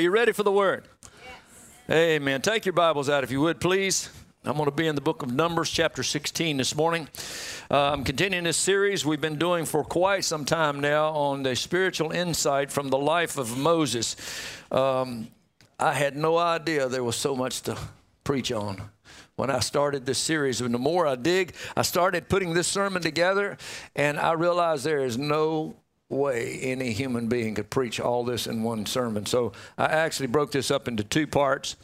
you ready for the word? Yes. Amen. Take your Bibles out if you would, please. I'm going to be in the book of Numbers, chapter 16, this morning. Uh, I'm continuing this series we've been doing for quite some time now on the spiritual insight from the life of Moses. Um, I had no idea there was so much to preach on when I started this series. And the more I dig, I started putting this sermon together, and I realized there is no way any human being could preach all this in one sermon. So I actually broke this up into two parts.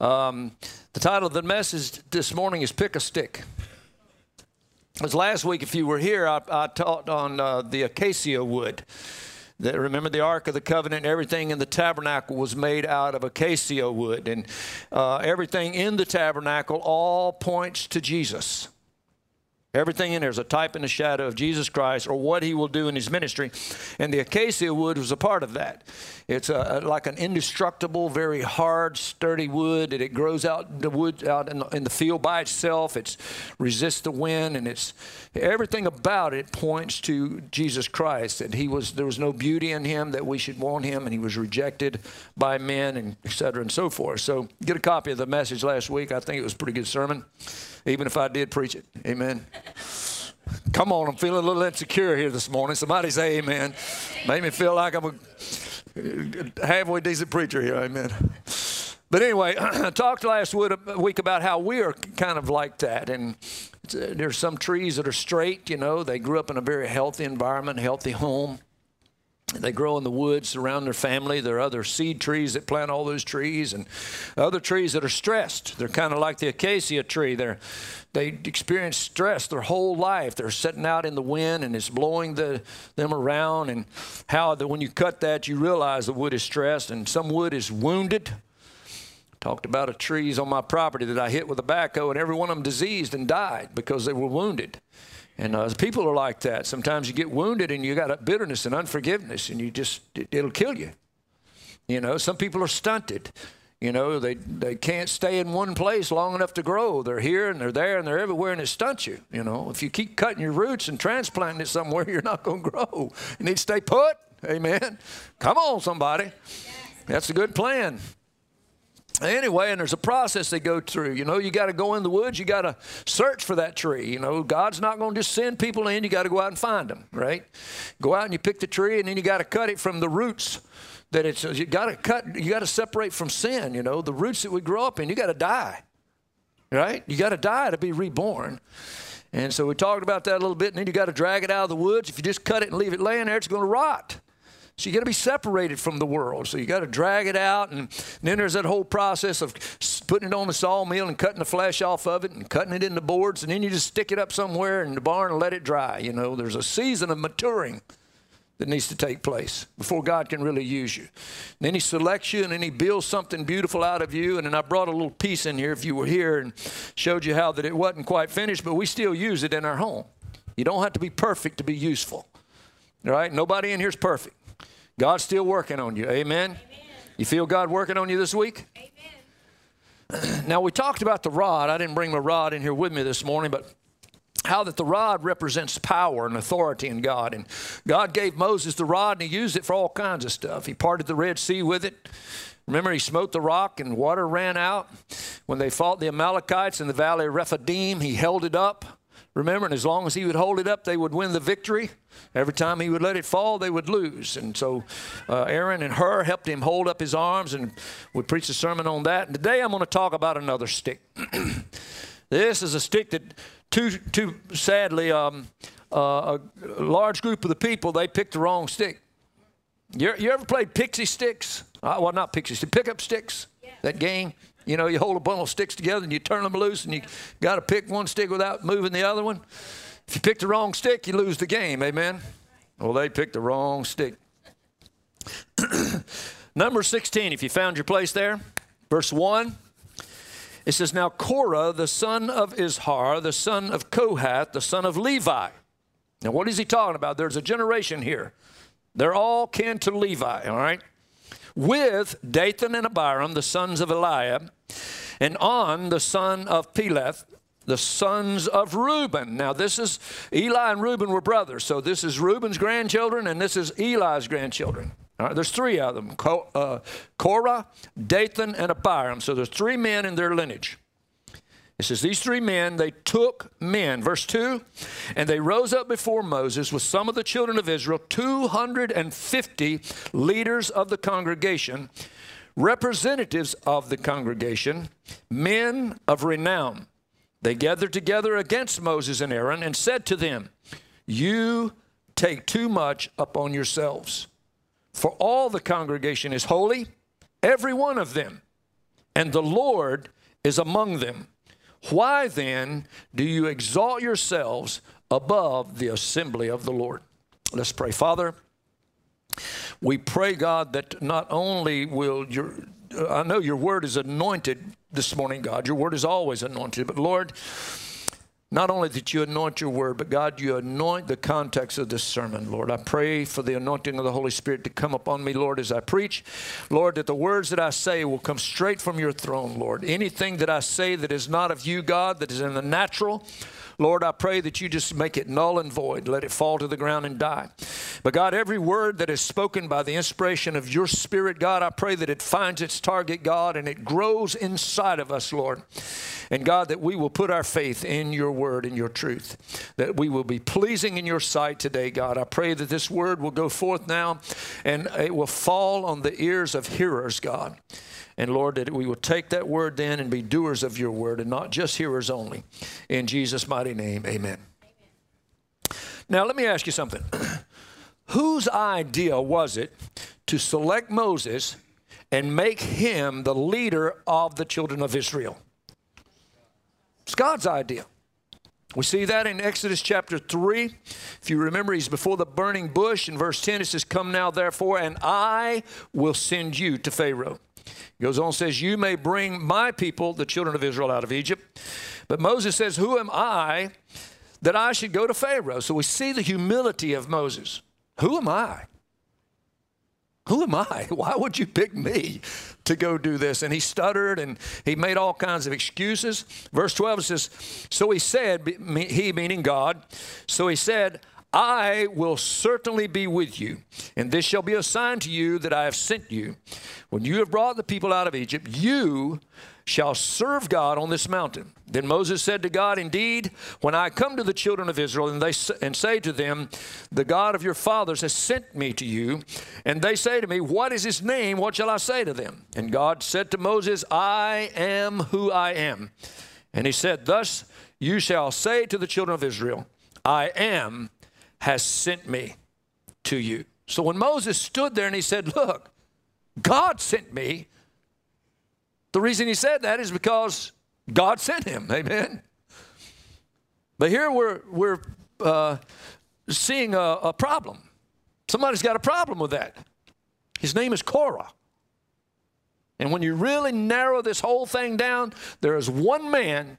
Um, the title of the message this morning is Pick a Stick. As last week, if you were here, I, I taught on uh, the acacia wood. That, remember the Ark of the Covenant, everything in the tabernacle was made out of acacia wood. And uh, everything in the tabernacle all points to Jesus. Everything in there is a type and a shadow of Jesus Christ or what he will do in his ministry. And the acacia wood was a part of that. It's a, like an indestructible, very hard, sturdy wood. And it grows out the wood out in the, in the field by itself. It resists the wind, and it's everything about it points to Jesus Christ. That he was there was no beauty in him that we should want him, and he was rejected by men, and et cetera, and so forth. So get a copy of the message last week. I think it was a pretty good sermon even if I did preach it. Amen. Come on, I'm feeling a little insecure here this morning. Somebody say amen. Made me feel like I'm a halfway decent preacher here. Amen. But anyway, I talked last week about how we are kind of like that. And uh, there's some trees that are straight, you know, they grew up in a very healthy environment, healthy home. They grow in the woods around their family. There are other seed trees that plant all those trees, and other trees that are stressed. They're kind of like the acacia tree. They're, they experience stress their whole life. They're sitting out in the wind, and it's blowing the, them around. And how that when you cut that, you realize the wood is stressed, and some wood is wounded. Talked about a trees on my property that I hit with a backhoe, and every one of them diseased and died because they were wounded. And uh, people are like that. Sometimes you get wounded and you got bitterness and unforgiveness, and you just, it, it'll kill you. You know, some people are stunted. You know, they, they can't stay in one place long enough to grow. They're here and they're there and they're everywhere, and it stunts you. You know, if you keep cutting your roots and transplanting it somewhere, you're not going to grow. You need to stay put. Amen. Come on, somebody. That's a good plan. Anyway, and there's a process they go through. You know, you got to go in the woods, you got to search for that tree. You know, God's not going to just send people in, you got to go out and find them, right? Go out and you pick the tree, and then you got to cut it from the roots. That it's you got to cut, you got to separate from sin. You know, the roots that we grow up in, you got to die, right? You got to die to be reborn. And so we talked about that a little bit, and then you got to drag it out of the woods. If you just cut it and leave it laying there, it's going to rot. So you got to be separated from the world. So you got to drag it out, and then there's that whole process of putting it on the sawmill and cutting the flesh off of it and cutting it into boards, and then you just stick it up somewhere in the barn and let it dry. You know, there's a season of maturing that needs to take place before God can really use you. And then He selects you, and then He builds something beautiful out of you. And then I brought a little piece in here if you were here and showed you how that it wasn't quite finished, but we still use it in our home. You don't have to be perfect to be useful. All right? Nobody in here is perfect. God's still working on you. Amen. Amen. You feel God working on you this week? Amen. Now, we talked about the rod. I didn't bring my rod in here with me this morning, but how that the rod represents power and authority in God. And God gave Moses the rod and he used it for all kinds of stuff. He parted the Red Sea with it. Remember, he smote the rock and water ran out. When they fought the Amalekites in the valley of Rephidim, he held it up. Remember, and as long as he would hold it up, they would win the victory. Every time he would let it fall, they would lose. And so uh, Aaron and Hur helped him hold up his arms, and we preached a sermon on that. And today I'm going to talk about another stick. this is a stick that, too, too sadly, um, uh, a large group of the people, they picked the wrong stick. You, you ever played pixie sticks? Uh, well, not pixie sticks, pick up sticks, yeah. that game? You know, you hold a bundle of sticks together and you turn them loose and you got to pick one stick without moving the other one. If you pick the wrong stick, you lose the game. Amen. Well, they picked the wrong stick. Number 16, if you found your place there, verse 1. It says, Now Korah, the son of Izhar, the son of Kohath, the son of Levi. Now, what is he talking about? There's a generation here. They're all kin to Levi, all right? With Dathan and Abiram, the sons of Eliab, and On, the son of Peleth, the sons of Reuben. Now, this is Eli and Reuben were brothers, so this is Reuben's grandchildren, and this is Eli's grandchildren. All right, there's three of them uh, Korah, Dathan, and Abiram. So there's three men in their lineage. It says, These three men, they took men. Verse 2 And they rose up before Moses with some of the children of Israel, 250 leaders of the congregation, representatives of the congregation, men of renown. They gathered together against Moses and Aaron and said to them, You take too much upon yourselves. For all the congregation is holy, every one of them, and the Lord is among them. Why then do you exalt yourselves above the assembly of the Lord? Let's pray. Father, we pray, God, that not only will your, I know your word is anointed this morning, God. Your word is always anointed. But Lord, not only that you anoint your word, but God, you anoint the context of this sermon, Lord. I pray for the anointing of the Holy Spirit to come upon me, Lord, as I preach. Lord, that the words that I say will come straight from your throne, Lord. Anything that I say that is not of you, God, that is in the natural, Lord, I pray that you just make it null and void. Let it fall to the ground and die. But God, every word that is spoken by the inspiration of your Spirit, God, I pray that it finds its target, God, and it grows inside of us, Lord. And God, that we will put our faith in your word and your truth, that we will be pleasing in your sight today, God. I pray that this word will go forth now and it will fall on the ears of hearers, God. And Lord, that we will take that word then and be doers of your word and not just hearers only. In Jesus' mighty name, amen. amen. Now, let me ask you something. Whose idea was it to select Moses and make him the leader of the children of Israel? It's God's idea. We see that in Exodus chapter 3. If you remember, he's before the burning bush. In verse 10, it says, Come now, therefore, and I will send you to Pharaoh he goes on says, You may bring my people, the children of Israel, out of Egypt. But Moses says, Who am I that I should go to Pharaoh? So we see the humility of Moses. Who am I? Who am I? Why would you pick me to go do this? And he stuttered and he made all kinds of excuses. Verse 12 says, So he said, he meaning God, so he said, I will certainly be with you, and this shall be a sign to you that I have sent you. When you have brought the people out of Egypt, you shall serve God on this mountain. Then Moses said to God, Indeed, when I come to the children of Israel and, they, and say to them, The God of your fathers has sent me to you, and they say to me, What is his name? What shall I say to them? And God said to Moses, I am who I am. And he said, Thus you shall say to the children of Israel, I am has sent me to you. So when Moses stood there and he said, Look, God sent me, the reason he said that is because God sent him. Amen. But here we're, we're uh, seeing a, a problem. Somebody's got a problem with that. His name is Korah. And when you really narrow this whole thing down, there is one man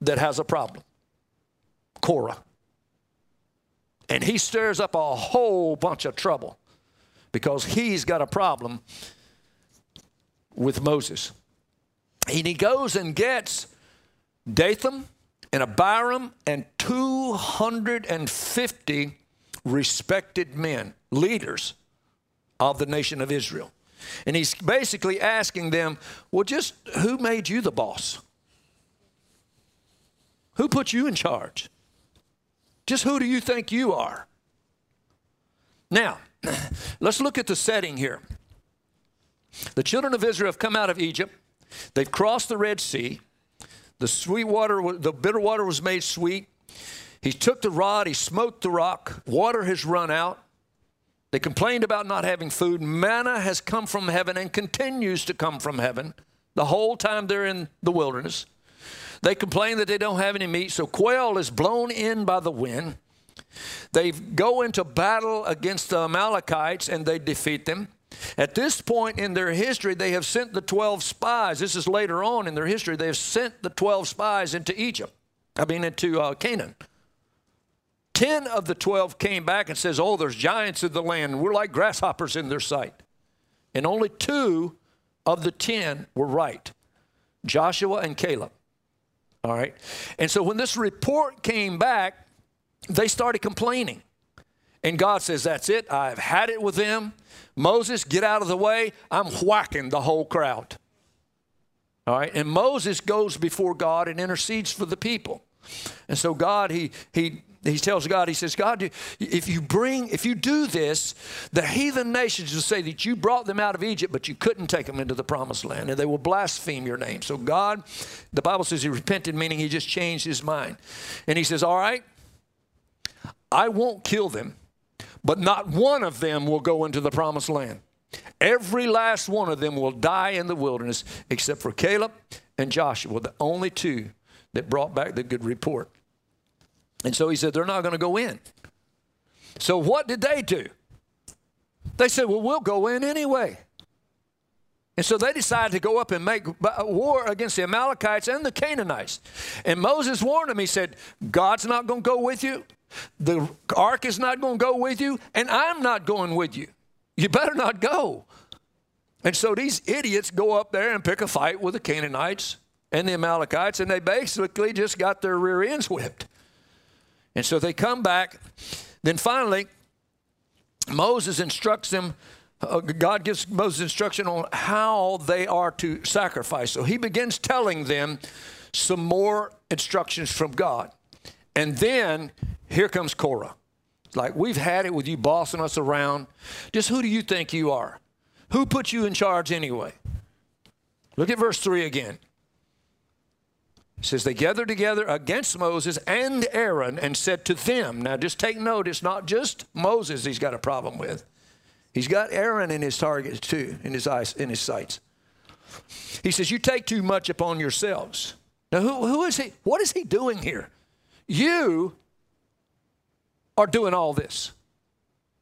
that has a problem Korah. And he stirs up a whole bunch of trouble because he's got a problem with Moses. And he goes and gets Dathan and Abiram and 250 respected men, leaders of the nation of Israel. And he's basically asking them, well, just who made you the boss? Who put you in charge? Just who do you think you are? Now, let's look at the setting here. The children of Israel have come out of Egypt. They've crossed the Red Sea. The sweet water, the bitter water was made sweet. He took the rod, he smote the rock. Water has run out. They complained about not having food. Manna has come from heaven and continues to come from heaven the whole time they're in the wilderness. They complain that they don't have any meat, so quail is blown in by the wind. They go into battle against the Amalekites and they defeat them. At this point in their history, they have sent the 12 spies. This is later on in their history. They have sent the 12 spies into Egypt, I mean, into uh, Canaan. 10 of the 12 came back and says, Oh, there's giants in the land. We're like grasshoppers in their sight. And only two of the 10 were right Joshua and Caleb. All right. And so when this report came back, they started complaining. And God says, That's it. I've had it with them. Moses, get out of the way. I'm whacking the whole crowd. All right. And Moses goes before God and intercedes for the people. And so God, he, he he tells God, he says, God, if you bring, if you do this, the heathen nations will say that you brought them out of Egypt, but you couldn't take them into the promised land, and they will blaspheme your name. So God, the Bible says he repented, meaning he just changed his mind. And he says, All right, I won't kill them, but not one of them will go into the promised land. Every last one of them will die in the wilderness, except for Caleb and Joshua, the only two that brought back the good report. And so he said, they're not going to go in. So what did they do? They said, well, we'll go in anyway. And so they decided to go up and make uh, war against the Amalekites and the Canaanites. And Moses warned them. He said, God's not going to go with you. The ark is not going to go with you. And I'm not going with you. You better not go. And so these idiots go up there and pick a fight with the Canaanites and the Amalekites. And they basically just got their rear ends whipped. And so they come back. Then finally, Moses instructs them. Uh, God gives Moses instruction on how they are to sacrifice. So he begins telling them some more instructions from God. And then here comes Korah. Like, we've had it with you bossing us around. Just who do you think you are? Who put you in charge anyway? Look at verse 3 again. It says they gathered together against Moses and Aaron and said to them, now just take note, it's not just Moses he's got a problem with. He's got Aaron in his targets too, in his eyes, in his sights. He says, You take too much upon yourselves. Now, who, who is he? What is he doing here? You are doing all this.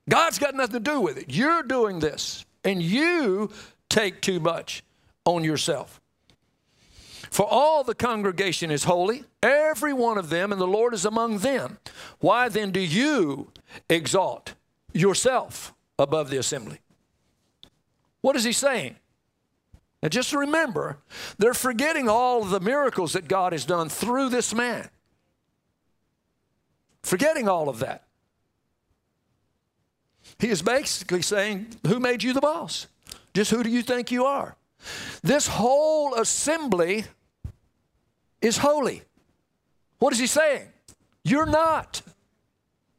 God's got nothing to do with it. You're doing this, and you take too much on yourself. For all the congregation is holy, every one of them, and the Lord is among them. Why then do you exalt yourself above the assembly? What is he saying? Now just remember, they're forgetting all of the miracles that God has done through this man. Forgetting all of that. He is basically saying, Who made you the boss? Just who do you think you are? This whole assembly is holy. What is he saying? You're not.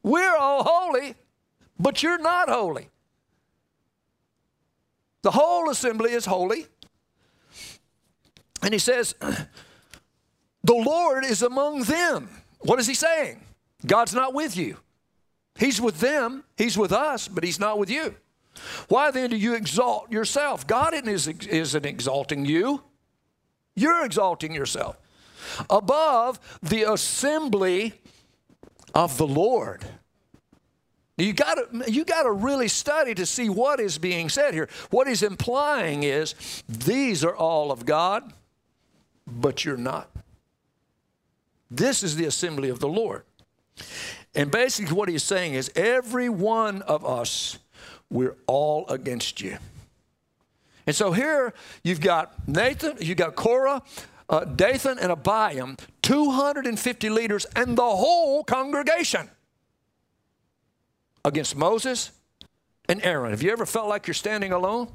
We're all holy, but you're not holy. The whole assembly is holy. And he says, The Lord is among them. What is he saying? God's not with you. He's with them, He's with us, but He's not with you. Why then do you exalt yourself? God isn't exalting you, you're exalting yourself above the assembly of the Lord. You got you got to really study to see what is being said here. What he's implying is these are all of God, but you're not. This is the assembly of the Lord. And basically what he's saying is every one of us we're all against you. And so here you've got Nathan, you've got Korah, uh, Dathan and Abiram, 250 leaders, and the whole congregation against Moses and Aaron. Have you ever felt like you're standing alone?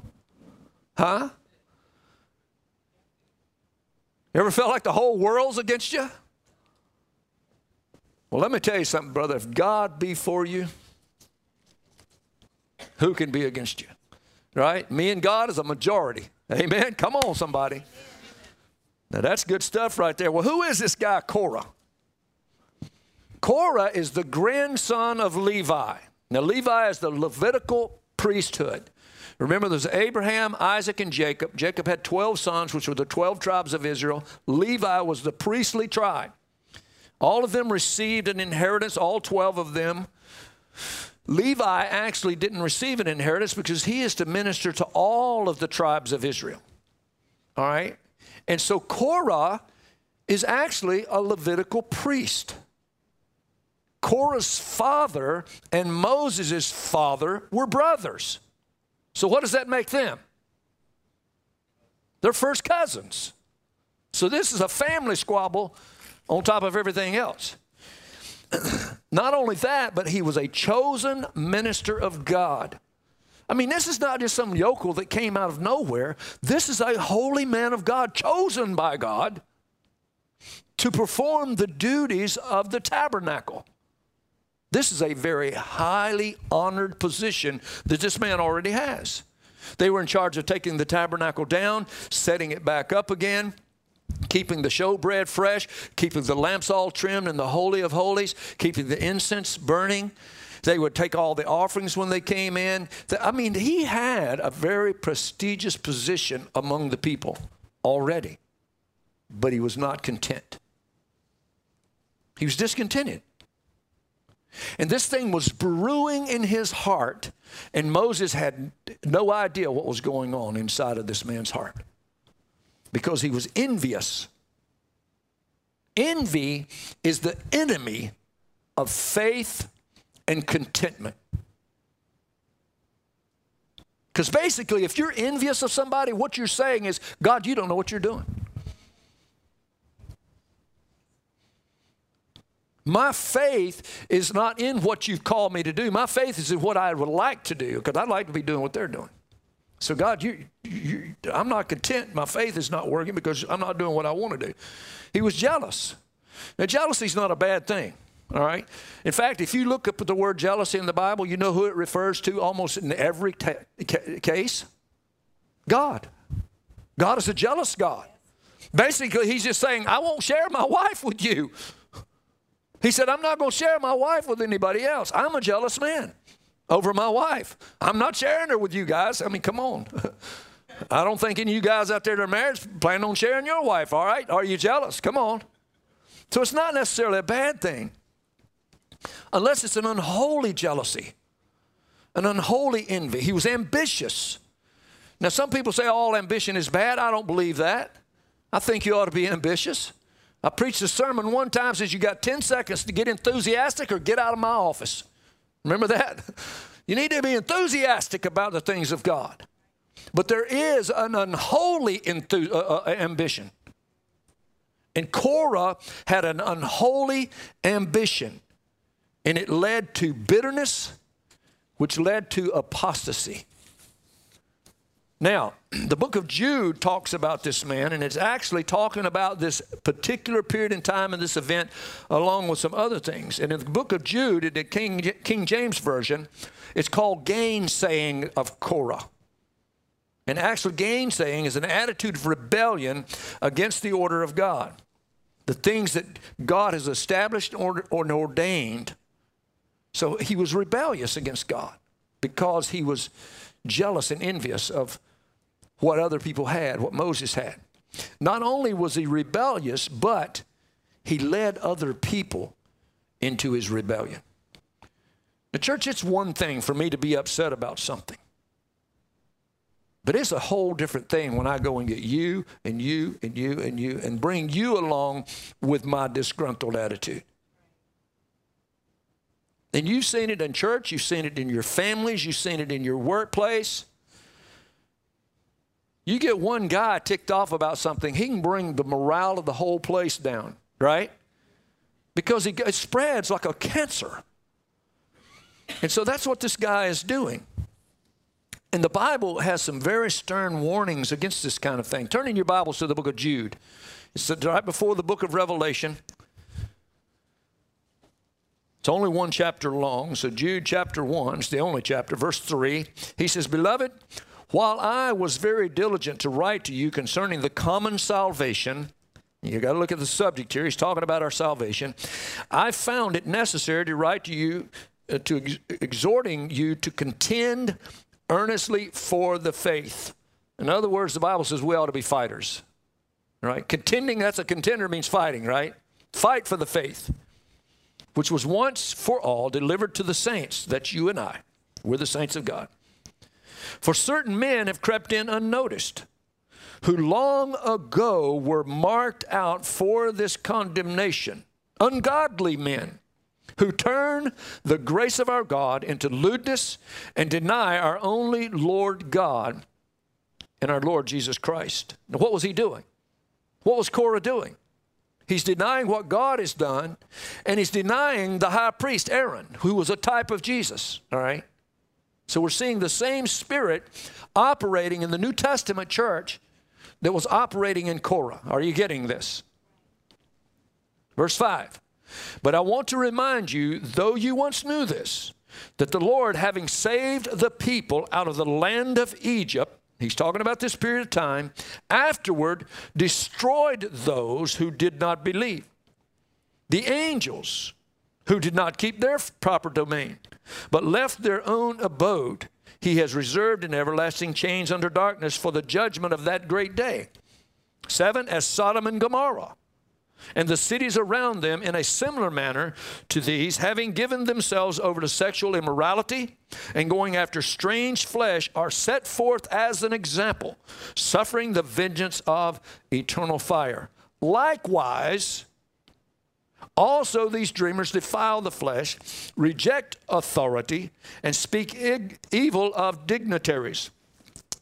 Huh? You ever felt like the whole world's against you? Well, let me tell you something, brother. If God be for you, who can be against you? Right? Me and God is a majority. Amen. Come on, somebody. Now that's good stuff right there. Well, who is this guy, Korah? Korah is the grandson of Levi. Now, Levi is the Levitical priesthood. Remember, there's Abraham, Isaac, and Jacob. Jacob had 12 sons, which were the 12 tribes of Israel. Levi was the priestly tribe. All of them received an inheritance, all 12 of them. Levi actually didn't receive an inheritance because he is to minister to all of the tribes of Israel. All right? And so Korah is actually a Levitical priest. Korah's father and Moses' father were brothers. So, what does that make them? They're first cousins. So, this is a family squabble on top of everything else. not only that, but he was a chosen minister of God. I mean, this is not just some yokel that came out of nowhere. This is a holy man of God, chosen by God to perform the duties of the tabernacle. This is a very highly honored position that this man already has. They were in charge of taking the tabernacle down, setting it back up again, keeping the showbread fresh, keeping the lamps all trimmed in the Holy of Holies, keeping the incense burning. They would take all the offerings when they came in. I mean, he had a very prestigious position among the people already, but he was not content. He was discontented. And this thing was brewing in his heart, and Moses had no idea what was going on inside of this man's heart because he was envious. Envy is the enemy of faith and contentment. Because basically, if you're envious of somebody, what you're saying is, God, you don't know what you're doing. My faith is not in what you've called me to do. My faith is in what I would like to do because I'd like to be doing what they're doing. So, God, you, you, I'm not content. My faith is not working because I'm not doing what I want to do. He was jealous. Now, jealousy is not a bad thing, all right? In fact, if you look up at the word jealousy in the Bible, you know who it refers to almost in every case? God. God is a jealous God. Basically, he's just saying, I won't share my wife with you. He said, I'm not going to share my wife with anybody else. I'm a jealous man over my wife. I'm not sharing her with you guys. I mean, come on. I don't think any of you guys out there that are married plan on sharing your wife, all right? Are you jealous? Come on. So it's not necessarily a bad thing unless it's an unholy jealousy, an unholy envy. He was ambitious. Now, some people say all ambition is bad. I don't believe that. I think you ought to be ambitious. I preached a sermon one time says you got 10 seconds to get enthusiastic or get out of my office. Remember that? You need to be enthusiastic about the things of God. But there is an unholy uh, uh, ambition. And Korah had an unholy ambition, and it led to bitterness, which led to apostasy. Now, the book of Jude talks about this man, and it's actually talking about this particular period in time and this event, along with some other things. And in the book of Jude, in the King, King James Version, it's called gainsaying of Korah. And actually, gainsaying is an attitude of rebellion against the order of God. The things that God has established or, or ordained. So he was rebellious against God because he was jealous and envious of what other people had, what Moses had. Not only was he rebellious, but he led other people into his rebellion. The church, it's one thing for me to be upset about something. But it's a whole different thing when I go and get you and you and you and you and bring you along with my disgruntled attitude. And you've seen it in church, you've seen it in your families, you've seen it in your workplace. You get one guy ticked off about something, he can bring the morale of the whole place down, right? Because it spreads like a cancer. And so that's what this guy is doing. And the Bible has some very stern warnings against this kind of thing. Turn in your Bibles to the book of Jude. It's right before the book of Revelation. It's only one chapter long. So, Jude chapter 1 is the only chapter, verse 3. He says, Beloved, while I was very diligent to write to you concerning the common salvation, you got to look at the subject here. He's talking about our salvation. I found it necessary to write to you, uh, to ex- exhorting you to contend earnestly for the faith. In other words, the Bible says we ought to be fighters, right? Contending, that's a contender means fighting, right? Fight for the faith, which was once for all delivered to the saints. That's you and I. We're the saints of God. For certain men have crept in unnoticed, who long ago were marked out for this condemnation. Ungodly men who turn the grace of our God into lewdness and deny our only Lord God and our Lord Jesus Christ. Now, what was he doing? What was Korah doing? He's denying what God has done, and he's denying the high priest Aaron, who was a type of Jesus. All right? So we're seeing the same spirit operating in the New Testament church that was operating in Korah. Are you getting this? Verse 5. But I want to remind you, though you once knew this, that the Lord, having saved the people out of the land of Egypt, he's talking about this period of time, afterward destroyed those who did not believe. The angels who did not keep their proper domain, but left their own abode, he has reserved in everlasting chains under darkness for the judgment of that great day. Seven, as Sodom and Gomorrah and the cities around them in a similar manner to these, having given themselves over to sexual immorality and going after strange flesh, are set forth as an example, suffering the vengeance of eternal fire. Likewise, also, these dreamers defile the flesh, reject authority, and speak evil of dignitaries.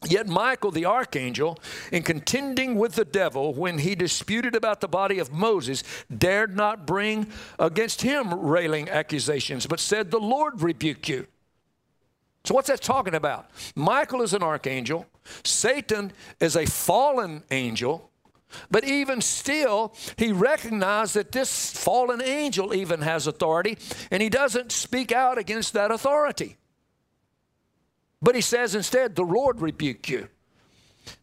Yet Michael the archangel, in contending with the devil when he disputed about the body of Moses, dared not bring against him railing accusations, but said, The Lord rebuke you. So, what's that talking about? Michael is an archangel, Satan is a fallen angel. But even still, he recognized that this fallen angel even has authority, and he doesn't speak out against that authority. But he says instead, the Lord rebuke you.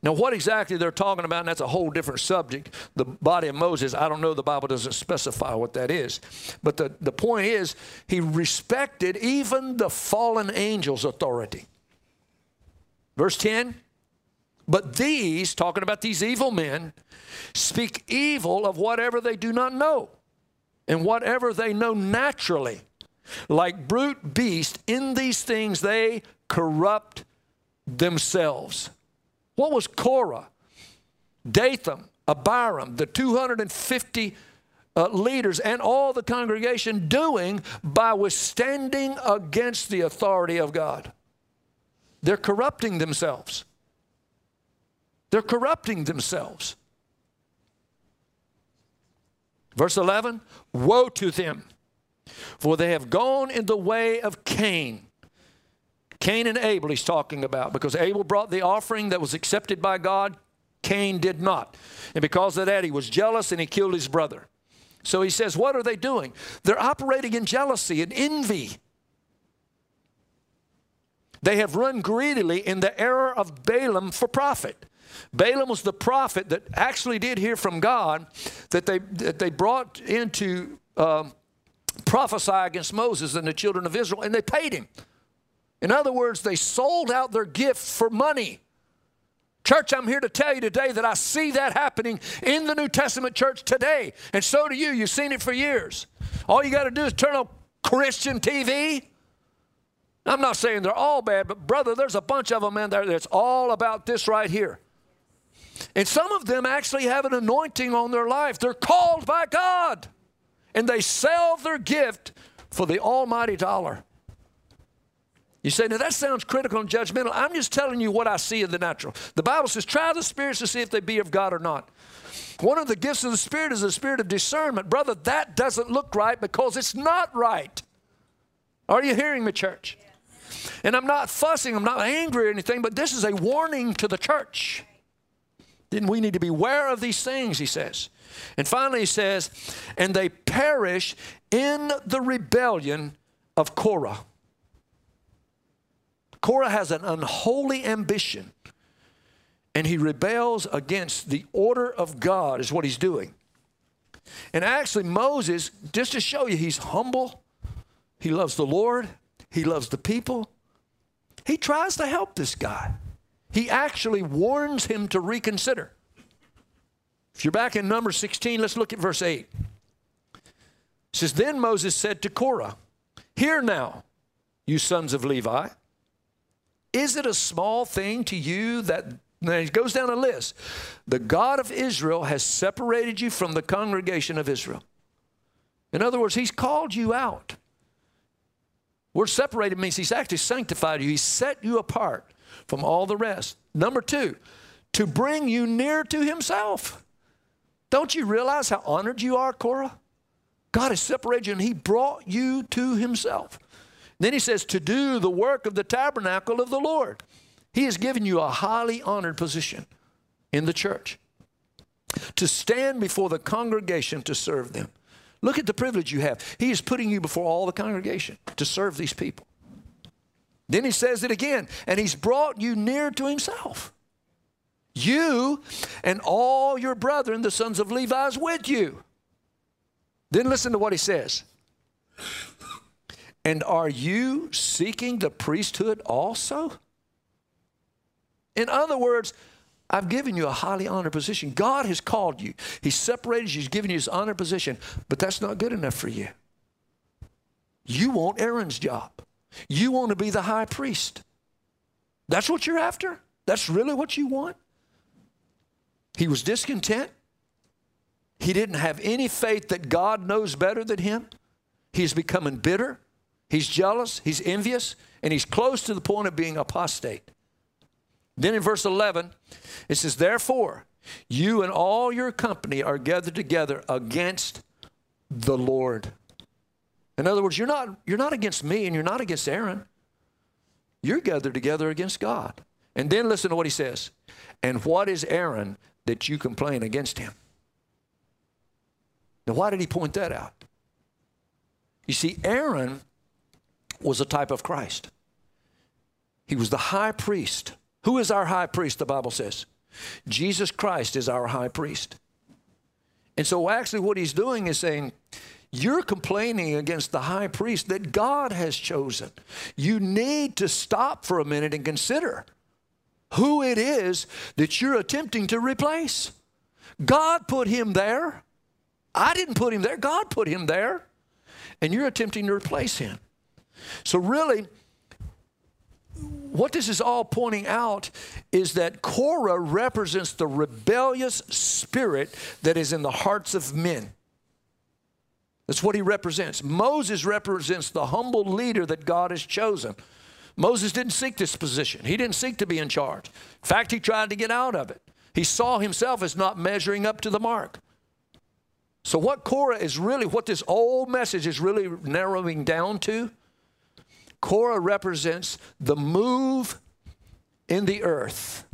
Now, what exactly they're talking about, and that's a whole different subject. The body of Moses, I don't know, the Bible doesn't specify what that is. But the, the point is, he respected even the fallen angel's authority. Verse 10 But these, talking about these evil men, speak evil of whatever they do not know and whatever they know naturally. Like brute beasts, in these things they corrupt themselves. What was Korah, Dathan, Abiram, the 250 uh, leaders, and all the congregation doing by withstanding against the authority of God? They're corrupting themselves. They're corrupting themselves. Verse 11 Woe to them, for they have gone in the way of Cain Cain and Abel, he's talking about, because Abel brought the offering that was accepted by God, Cain did not. And because of that, he was jealous and he killed his brother. So he says, What are they doing? They're operating in jealousy and envy. They have run greedily in the error of Balaam for profit. Balaam was the prophet that actually did hear from God that they, that they brought into um, prophesy against Moses and the children of Israel, and they paid him. In other words, they sold out their gift for money. Church, I'm here to tell you today that I see that happening in the New Testament church today. And so do you. You've seen it for years. All you got to do is turn on Christian TV. I'm not saying they're all bad, but brother, there's a bunch of them in there that's all about this right here. And some of them actually have an anointing on their life. They're called by God. And they sell their gift for the almighty dollar. You say, now that sounds critical and judgmental. I'm just telling you what I see in the natural. The Bible says, try the spirits to see if they be of God or not. One of the gifts of the Spirit is the spirit of discernment. Brother, that doesn't look right because it's not right. Are you hearing me, church? And I'm not fussing, I'm not angry or anything, but this is a warning to the church. Then we need to be aware of these things, he says. And finally, he says, and they perish in the rebellion of Korah. Korah has an unholy ambition and he rebels against the order of God, is what he's doing. And actually, Moses, just to show you, he's humble, he loves the Lord, he loves the people. He tries to help this guy. He actually warns him to reconsider. If you're back in number 16, let's look at verse 8. It says, Then Moses said to Korah, Hear now, you sons of Levi. Is it a small thing to you that he goes down a list. The God of Israel has separated you from the congregation of Israel. In other words, he's called you out. We're separated means he's actually sanctified you. He set you apart from all the rest. Number two, to bring you near to himself. Don't you realize how honored you are, Korah? God has separated you and He brought you to Himself. Then He says, to do the work of the tabernacle of the Lord. He has given you a highly honored position in the church to stand before the congregation to serve them. Look at the privilege you have. He is putting you before all the congregation to serve these people. Then he says it again, and he's brought you near to himself. You and all your brethren, the sons of Levi, is with you. Then listen to what he says. And are you seeking the priesthood also? In other words, I've given you a highly honored position. God has called you. He's separated you. He's given you his honored position, but that's not good enough for you. You want Aaron's job. You want to be the high priest. That's what you're after? That's really what you want? He was discontent. He didn't have any faith that God knows better than him. He's becoming bitter. He's jealous. He's envious. And he's close to the point of being apostate. Then in verse 11, it says, Therefore, you and all your company are gathered together against the Lord. In other words, you're not, you're not against me and you're not against Aaron. You're gathered together against God. And then listen to what he says. And what is Aaron that you complain against him? Now, why did he point that out? You see, Aaron was a type of Christ. He was the high priest who is our high priest, the Bible says? Jesus Christ is our high priest. And so, actually, what he's doing is saying, You're complaining against the high priest that God has chosen. You need to stop for a minute and consider who it is that you're attempting to replace. God put him there. I didn't put him there, God put him there. And you're attempting to replace him. So, really, what this is all pointing out is that Korah represents the rebellious spirit that is in the hearts of men. That's what he represents. Moses represents the humble leader that God has chosen. Moses didn't seek this position, he didn't seek to be in charge. In fact, he tried to get out of it. He saw himself as not measuring up to the mark. So, what Korah is really, what this old message is really narrowing down to Korah represents the move in the earth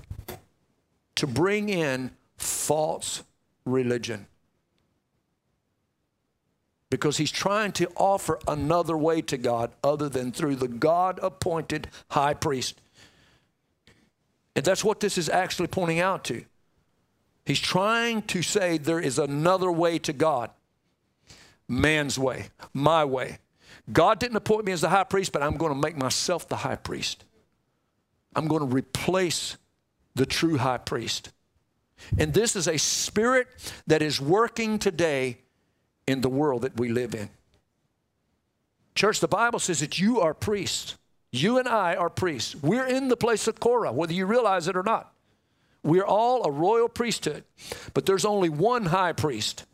to bring in false religion. Because he's trying to offer another way to God other than through the God appointed high priest. And that's what this is actually pointing out to. He's trying to say there is another way to God man's way, my way. God didn't appoint me as the high priest, but I'm going to make myself the high priest. I'm going to replace the true high priest. And this is a spirit that is working today in the world that we live in. Church, the Bible says that you are priests. You and I are priests. We're in the place of Korah, whether you realize it or not. We're all a royal priesthood, but there's only one high priest.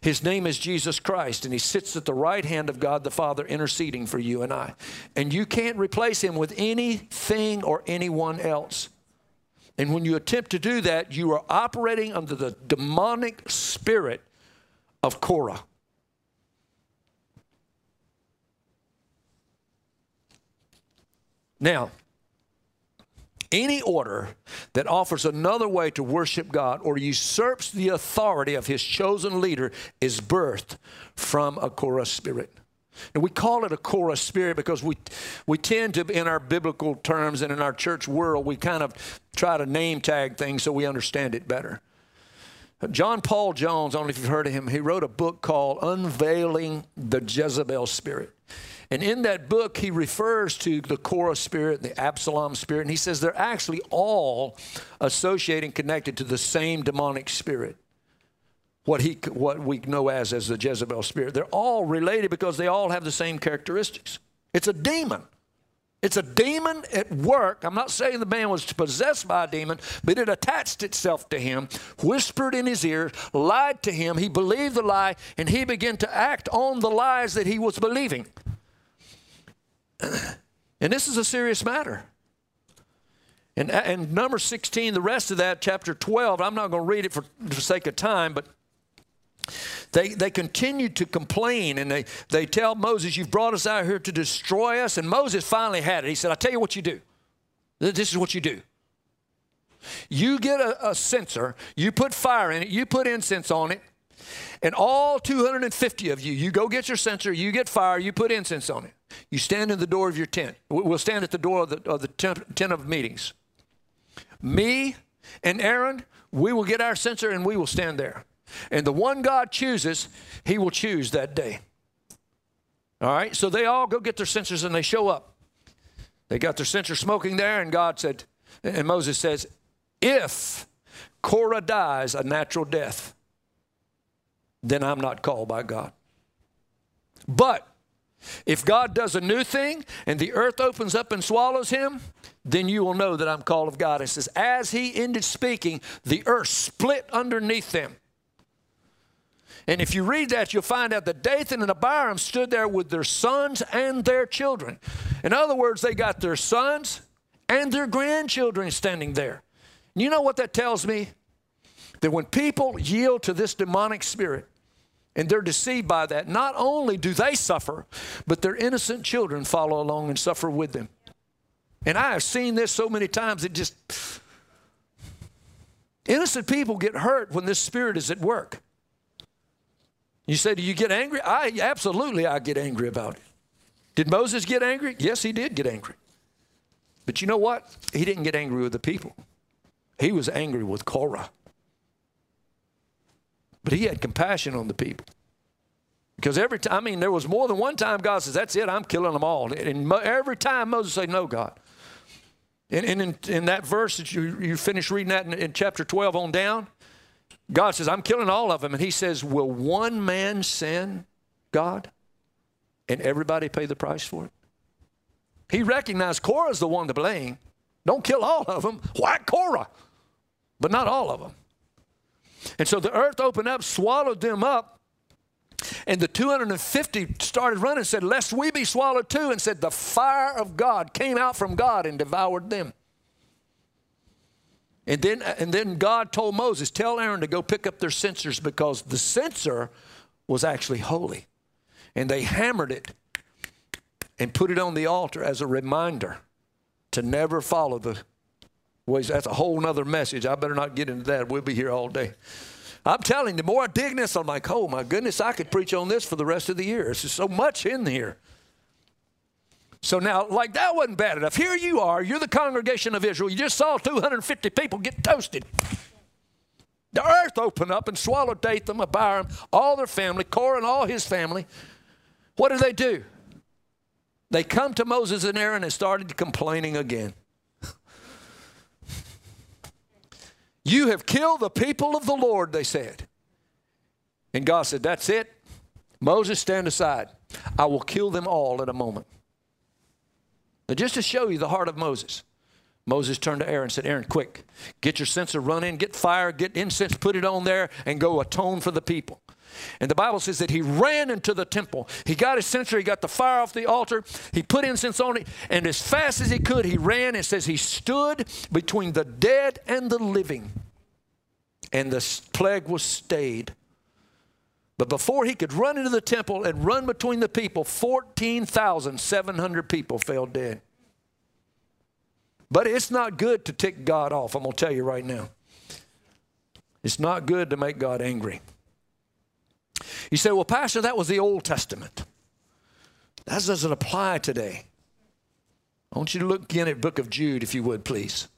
His name is Jesus Christ, and he sits at the right hand of God the Father interceding for you and I. And you can't replace him with anything or anyone else. And when you attempt to do that, you are operating under the demonic spirit of Korah. Now, any order that offers another way to worship God or usurps the authority of his chosen leader is birthed from a Korah spirit. And we call it a Korah spirit because we, we tend to, in our biblical terms and in our church world, we kind of try to name tag things so we understand it better. John Paul Jones, I don't know if you've heard of him, he wrote a book called Unveiling the Jezebel Spirit. And in that book, he refers to the Korah spirit, the Absalom spirit, and he says they're actually all associated and connected to the same demonic spirit. What, he, what we know as, as the Jezebel spirit. They're all related because they all have the same characteristics. It's a demon. It's a demon at work. I'm not saying the man was possessed by a demon, but it attached itself to him, whispered in his ear, lied to him. He believed the lie, and he began to act on the lies that he was believing. And this is a serious matter. And, and number 16, the rest of that, chapter 12, I'm not going to read it for, for sake of time, but they, they continued to complain and they, they tell Moses, You've brought us out here to destroy us. And Moses finally had it. He said, i tell you what you do. This is what you do. You get a, a censer, you put fire in it, you put incense on it, and all 250 of you, you go get your censer, you get fire, you put incense on it. You stand in the door of your tent. We'll stand at the door of the, of the tent, tent of meetings. Me and Aaron, we will get our censer and we will stand there. And the one God chooses, he will choose that day. All right, so they all go get their censers and they show up. They got their censer smoking there, and God said, and Moses says, if Korah dies a natural death, then I'm not called by God. But if God does a new thing and the earth opens up and swallows him, then you will know that I'm called of God. It says, as he ended speaking, the earth split underneath them. And if you read that, you'll find out that Dathan and Abiram stood there with their sons and their children. In other words, they got their sons and their grandchildren standing there. And you know what that tells me? That when people yield to this demonic spirit and they're deceived by that, not only do they suffer, but their innocent children follow along and suffer with them. And I have seen this so many times, it just. Innocent people get hurt when this spirit is at work. You say, Do you get angry? I absolutely I get angry about it. Did Moses get angry? Yes, he did get angry. But you know what? He didn't get angry with the people. He was angry with Korah. But he had compassion on the people. Because every time, I mean, there was more than one time God says, That's it, I'm killing them all. And every time Moses said, No, God. And, in, in that verse that you, you finish reading that in, in chapter 12 on down, God says, I'm killing all of them. And he says, Will one man sin God and everybody pay the price for it? He recognized Korah's the one to blame. Don't kill all of them. Why Korah? But not all of them. And so the earth opened up, swallowed them up. And the 250 started running and said, Lest we be swallowed too. And said, The fire of God came out from God and devoured them. And then, and then God told Moses, Tell Aaron to go pick up their censers because the censer was actually holy. And they hammered it and put it on the altar as a reminder to never follow the That's a whole nother message. I better not get into that. We'll be here all day. I'm telling you, the more I dig this, I'm like, oh my goodness, I could preach on this for the rest of the year. There's so much in here. So now, like that wasn't bad enough. Here you are, you're the congregation of Israel. You just saw 250 people get toasted. The earth opened up and swallowed Dathan, Abiram, all their family, Korah and all his family. What did they do? They come to Moses and Aaron and started complaining again. You have killed the people of the Lord, they said. And God said, That's it. Moses, stand aside. I will kill them all in a moment. Now, just to show you the heart of Moses, Moses turned to Aaron and said, Aaron, quick, get your censer running, get fire, get incense, put it on there, and go atone for the people. And the Bible says that he ran into the temple. He got his censer, he got the fire off the altar, he put incense on it, and as fast as he could, he ran. It says he stood between the dead and the living, and the plague was stayed. But before he could run into the temple and run between the people, 14,700 people fell dead. But it's not good to tick God off, I'm going to tell you right now. It's not good to make God angry. You say, well, Pastor, that was the Old Testament. That doesn't apply today. I want you to look again at book of Jude, if you would, please.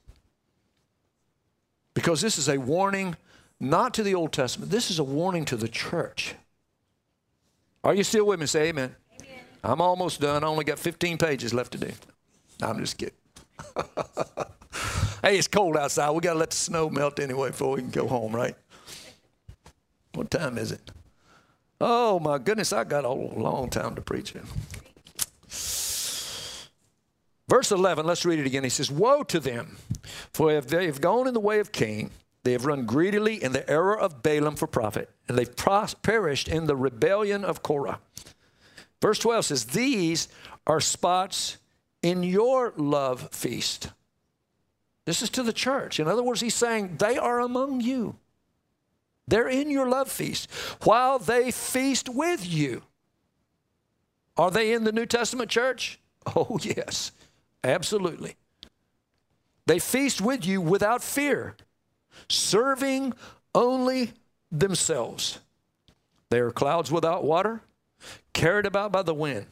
Because this is a warning not to the Old Testament. This is a warning to the church. Are you still with me? Say amen. amen. I'm almost done. I only got 15 pages left to do. I'm just kidding. hey, it's cold outside. We got to let the snow melt anyway before we can go home, right? What time is it? Oh, my goodness, I got a long time to preach in. Verse 11, let's read it again. He says, Woe to them, for if they have gone in the way of Cain, they have run greedily in the error of Balaam for profit, and they've perished in the rebellion of Korah. Verse 12 says, These are spots in your love feast. This is to the church. In other words, he's saying, They are among you. They're in your love feast while they feast with you. Are they in the New Testament church? Oh, yes, absolutely. They feast with you without fear, serving only themselves. They are clouds without water, carried about by the wind,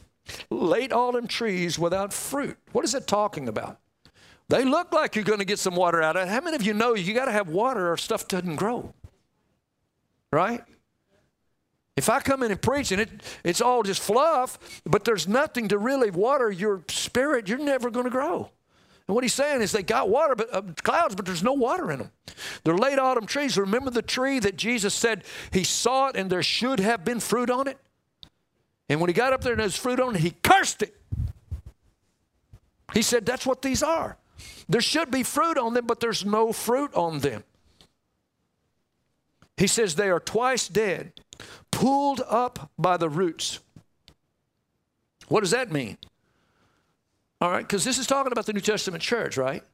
late autumn trees without fruit. What is it talking about? They look like you're going to get some water out of it. How many of you know you got to have water or stuff doesn't grow? Right? If I come in and preach and it, it's all just fluff, but there's nothing to really water your spirit, you're never going to grow. And what he's saying is they got water, but uh, clouds, but there's no water in them. They're late autumn trees. Remember the tree that Jesus said he saw it and there should have been fruit on it? And when he got up there and there's fruit on it, he cursed it. He said, That's what these are. There should be fruit on them, but there's no fruit on them. He says they are twice dead, pulled up by the roots. What does that mean? All right, because this is talking about the New Testament church, right?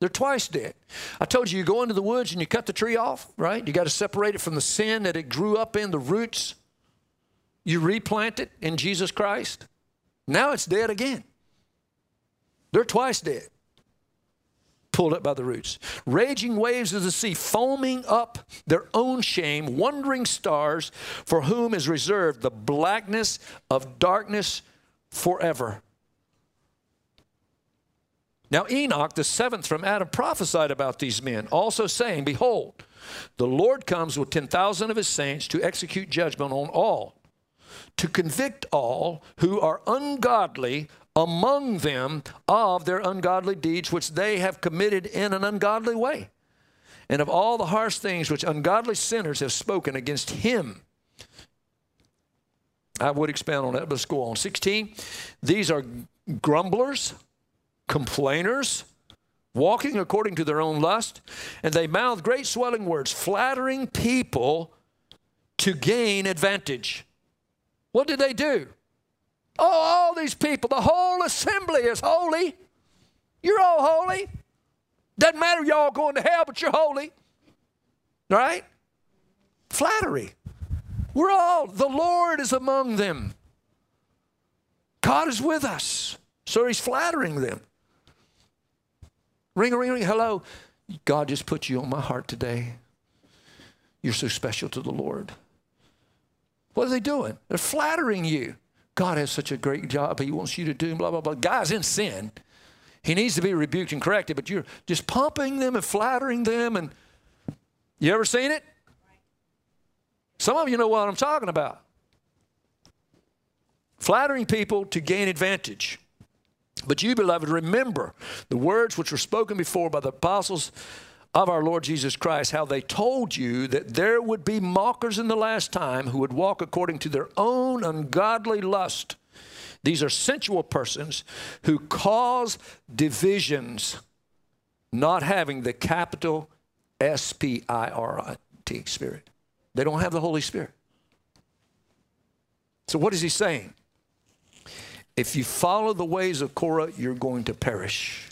They're twice dead. I told you, you go into the woods and you cut the tree off, right? You got to separate it from the sin that it grew up in, the roots. You replant it in Jesus Christ. Now it's dead again. They're twice dead pulled up by the roots. Raging waves of the sea, foaming up their own shame, wandering stars, for whom is reserved the blackness of darkness forever. Now, Enoch, the seventh from Adam, prophesied about these men, also saying, Behold, the Lord comes with 10,000 of his saints to execute judgment on all, to convict all who are ungodly among them of their ungodly deeds which they have committed in an ungodly way, and of all the harsh things which ungodly sinners have spoken against him. I would expound on that, but let's go on. 16, these are grumblers, complainers, walking according to their own lust, and they mouth great swelling words, flattering people to gain advantage. What did they do? Oh, all these people, the whole assembly is holy. You're all holy. Doesn't matter y'all going to hell, but you're holy. Right? Flattery. We're all, the Lord is among them. God is with us. So he's flattering them. Ring, ring, ring. Hello. God just put you on my heart today. You're so special to the Lord. What are they doing? They're flattering you. God has such a great job He wants you to do, blah, blah, blah. Guy's in sin. He needs to be rebuked and corrected, but you're just pumping them and flattering them. And you ever seen it? Some of you know what I'm talking about. Flattering people to gain advantage. But you, beloved, remember the words which were spoken before by the apostles of our Lord Jesus Christ, how they told you that there would be mockers in the last time who would walk according to their own ungodly lust. These are sensual persons who cause divisions, not having the capital S P I R I T Spirit. They don't have the Holy Spirit. So, what is he saying? If you follow the ways of Korah, you're going to perish.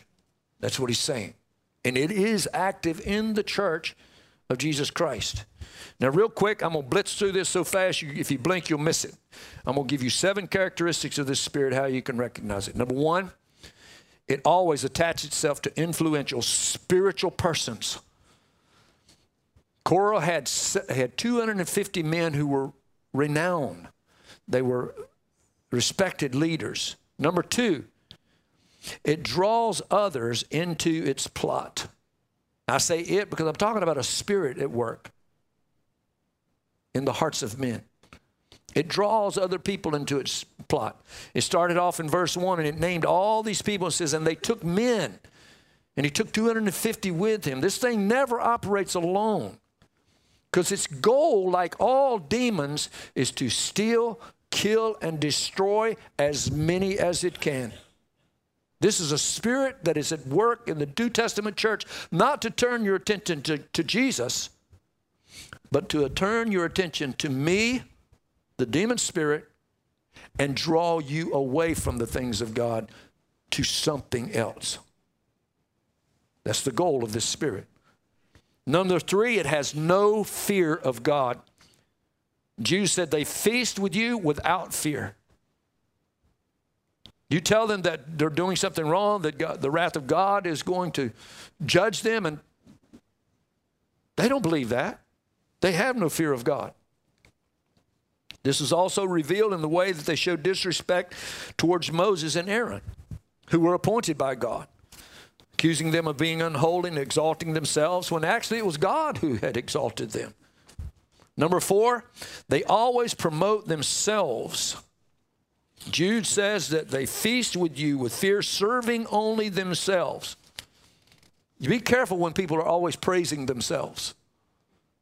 That's what he's saying and it is active in the church of Jesus Christ. Now, real quick, I'm going to blitz through this so fast, you, if you blink, you'll miss it. I'm going to give you seven characteristics of this spirit, how you can recognize it. Number one, it always attaches itself to influential spiritual persons. Korah had, had 250 men who were renowned, they were respected leaders. Number two, it draws others into its plot. I say it because I'm talking about a spirit at work in the hearts of men. It draws other people into its plot. It started off in verse 1 and it named all these people. It says, and they took men, and he took 250 with him. This thing never operates alone because its goal, like all demons, is to steal, kill, and destroy as many as it can. This is a spirit that is at work in the New Testament church, not to turn your attention to, to Jesus, but to turn your attention to me, the demon spirit, and draw you away from the things of God to something else. That's the goal of this spirit. Number three, it has no fear of God. Jude said they feast with you without fear. You tell them that they're doing something wrong, that God, the wrath of God is going to judge them, and they don't believe that. They have no fear of God. This is also revealed in the way that they showed disrespect towards Moses and Aaron, who were appointed by God, accusing them of being unholy and exalting themselves when actually it was God who had exalted them. Number four, they always promote themselves Jude says that they feast with you with fear, serving only themselves. You be careful when people are always praising themselves,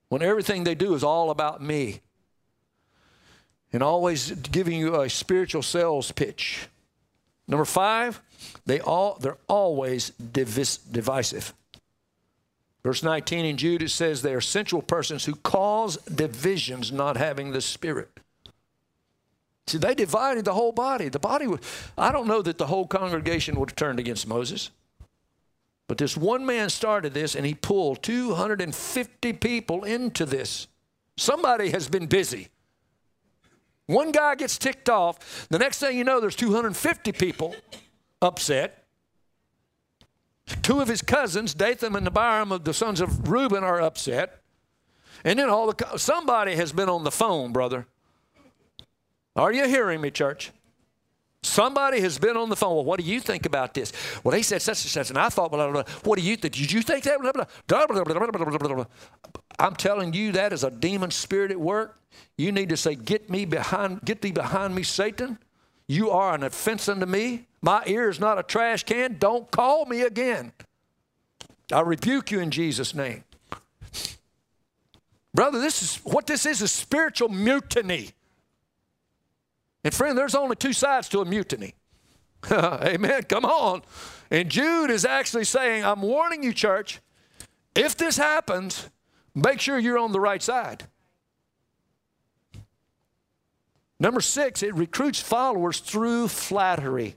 when everything they do is all about me, and always giving you a spiritual sales pitch. Number five, they all they're always divis, divisive. Verse 19 in Jude it says they are sensual persons who cause divisions, not having the Spirit. See, they divided the whole body. The body was, I don't know that the whole congregation would have turned against Moses. But this one man started this and he pulled 250 people into this. Somebody has been busy. One guy gets ticked off. The next thing you know, there's 250 people upset. Two of his cousins, Dathan and Abiram, of the sons of Reuben, are upset. And then all the somebody has been on the phone, brother. Are you hearing me, church? Somebody has been on the phone. Well, what do you think about this? Well, they said such and such, and I thought, blah, blah, blah. what do you think? Did you think that? Blah, blah, blah, I'm telling you, that is a demon spirit at work. You need to say, "Get me behind, get thee behind me, Satan. You are an offense unto me. My ear is not a trash can. Don't call me again. I rebuke you in Jesus' name." Brother, this is what this is: a spiritual mutiny. And friend, there's only two sides to a mutiny. Amen. Come on. And Jude is actually saying, I'm warning you, church, if this happens, make sure you're on the right side. Number six, it recruits followers through flattery.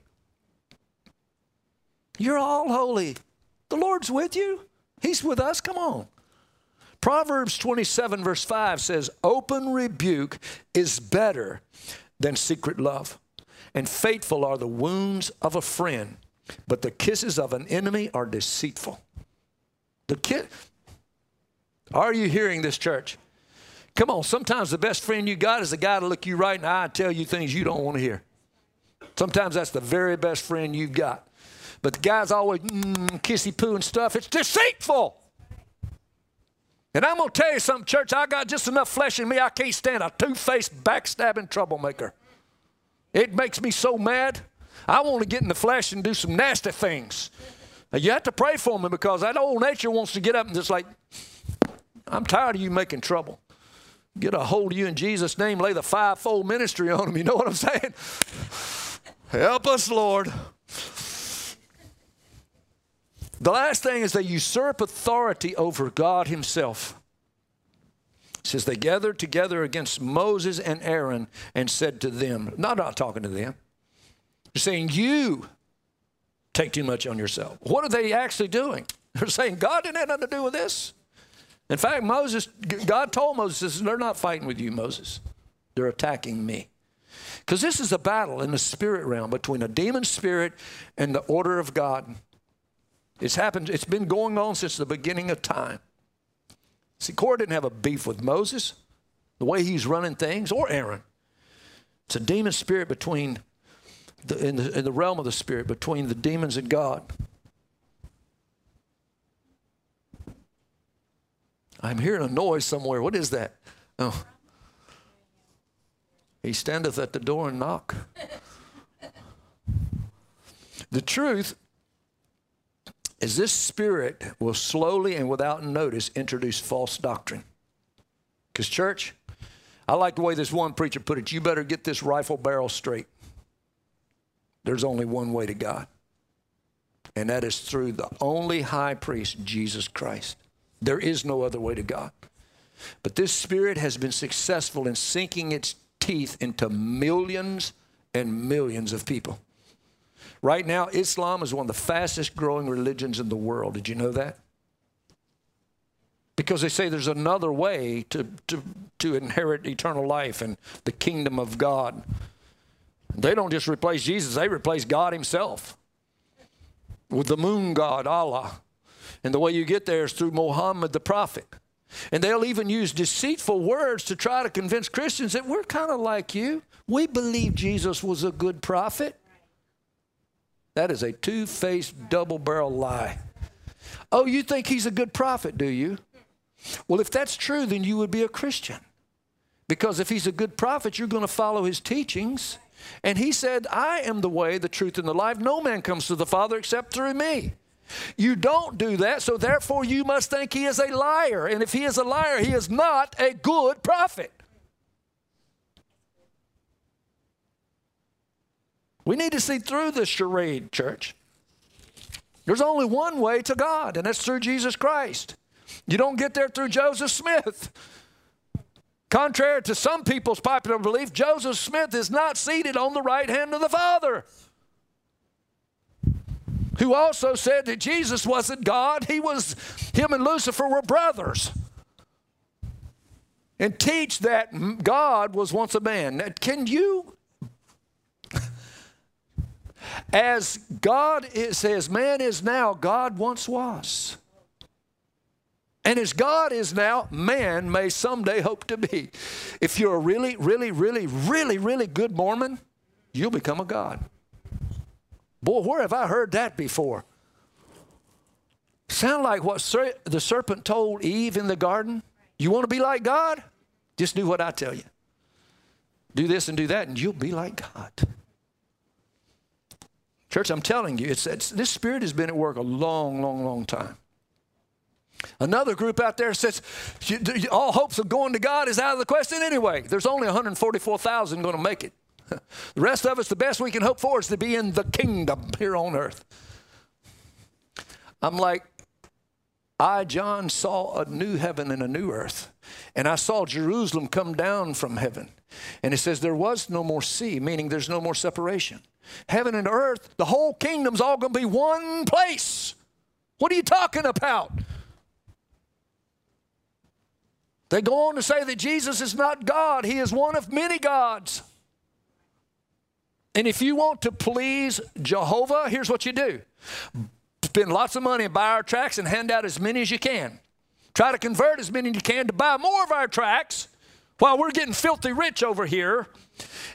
You're all holy. The Lord's with you. He's with us. Come on. Proverbs 27, verse 5 says, Open rebuke is better than secret love. And faithful are the wounds of a friend, but the kisses of an enemy are deceitful. The kid, are you hearing this, church? Come on, sometimes the best friend you got is the guy to look you right in the eye and tell you things you don't want to hear. Sometimes that's the very best friend you've got. But the guy's always mm, kissy poo and stuff. It's deceitful. And I'm going to tell you something, church. I got just enough flesh in me. I can't stand a two faced, backstabbing troublemaker. It makes me so mad. I want to get in the flesh and do some nasty things. You have to pray for me because that old nature wants to get up and just like, I'm tired of you making trouble. Get a hold of you in Jesus' name, lay the fivefold ministry on him. You know what I'm saying? Help us, Lord. The last thing is they usurp authority over God Himself. It says they gathered together against Moses and Aaron and said to them, not, not talking to them, they're saying, You take too much on yourself. What are they actually doing? They're saying, God didn't have nothing to do with this. In fact, Moses, God told Moses, they're not fighting with you, Moses. They're attacking me. Because this is a battle in the spirit realm between a demon spirit and the order of God. It's happened, it's been going on since the beginning of time. See, Korah didn't have a beef with Moses, the way he's running things, or Aaron. It's a demon spirit between, the, in, the, in the realm of the spirit, between the demons and God. I'm hearing a noise somewhere. What is that? Oh. He standeth at the door and knock. The truth is this spirit will slowly and without notice introduce false doctrine. Because, church, I like the way this one preacher put it you better get this rifle barrel straight. There's only one way to God, and that is through the only high priest, Jesus Christ. There is no other way to God. But this spirit has been successful in sinking its teeth into millions and millions of people. Right now, Islam is one of the fastest growing religions in the world. Did you know that? because they say there's another way to, to, to inherit eternal life and the kingdom of God. They don't just replace Jesus, they replace God Himself with the moon god, Allah. And the way you get there is through Muhammad the prophet. And they'll even use deceitful words to try to convince Christians that we're kind of like you. We believe Jesus was a good prophet. That is a two faced, double barrel lie. Oh, you think he's a good prophet, do you? Well, if that's true, then you would be a Christian. Because if he's a good prophet, you're going to follow his teachings. And he said, I am the way, the truth, and the life. No man comes to the Father except through me. You don't do that, so therefore you must think he is a liar. And if he is a liar, he is not a good prophet. We need to see through this charade, church. There's only one way to God, and that's through Jesus Christ. You don't get there through Joseph Smith. Contrary to some people's popular belief, Joseph Smith is not seated on the right hand of the Father. Who also said that Jesus wasn't God, he was, him and Lucifer were brothers. And teach that God was once a man. Can you as God is, as man is now, God once was. And as God is now, man may someday hope to be. If you're a really, really, really, really, really good Mormon, you'll become a God. Boy, where have I heard that before? Sound like what ser- the serpent told Eve in the garden? You want to be like God? Just do what I tell you. Do this and do that, and you'll be like God. Church, I'm telling you, it's, it's, this spirit has been at work a long, long, long time. Another group out there says all hopes of going to God is out of the question anyway. There's only 144,000 going to make it. The rest of us, the best we can hope for is to be in the kingdom here on earth. I'm like, I, John, saw a new heaven and a new earth. And I saw Jerusalem come down from heaven. And it says there was no more sea, meaning there's no more separation. Heaven and earth, the whole kingdom's all going to be one place. What are you talking about? They go on to say that Jesus is not God, He is one of many gods. And if you want to please Jehovah, here's what you do spend lots of money and buy our tracts and hand out as many as you can. Try to convert as many as you can to buy more of our tracts while we're getting filthy rich over here.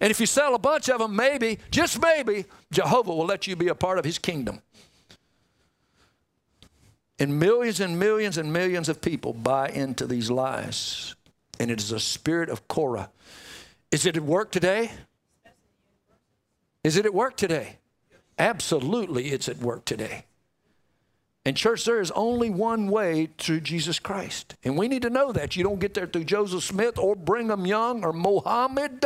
And if you sell a bunch of them, maybe, just maybe, Jehovah will let you be a part of his kingdom. And millions and millions and millions of people buy into these lies. And it is a spirit of Korah. Is it at work today? Is it at work today? Absolutely, it's at work today. And, church, there is only one way through Jesus Christ. And we need to know that. You don't get there through Joseph Smith or Brigham Young or Mohammed.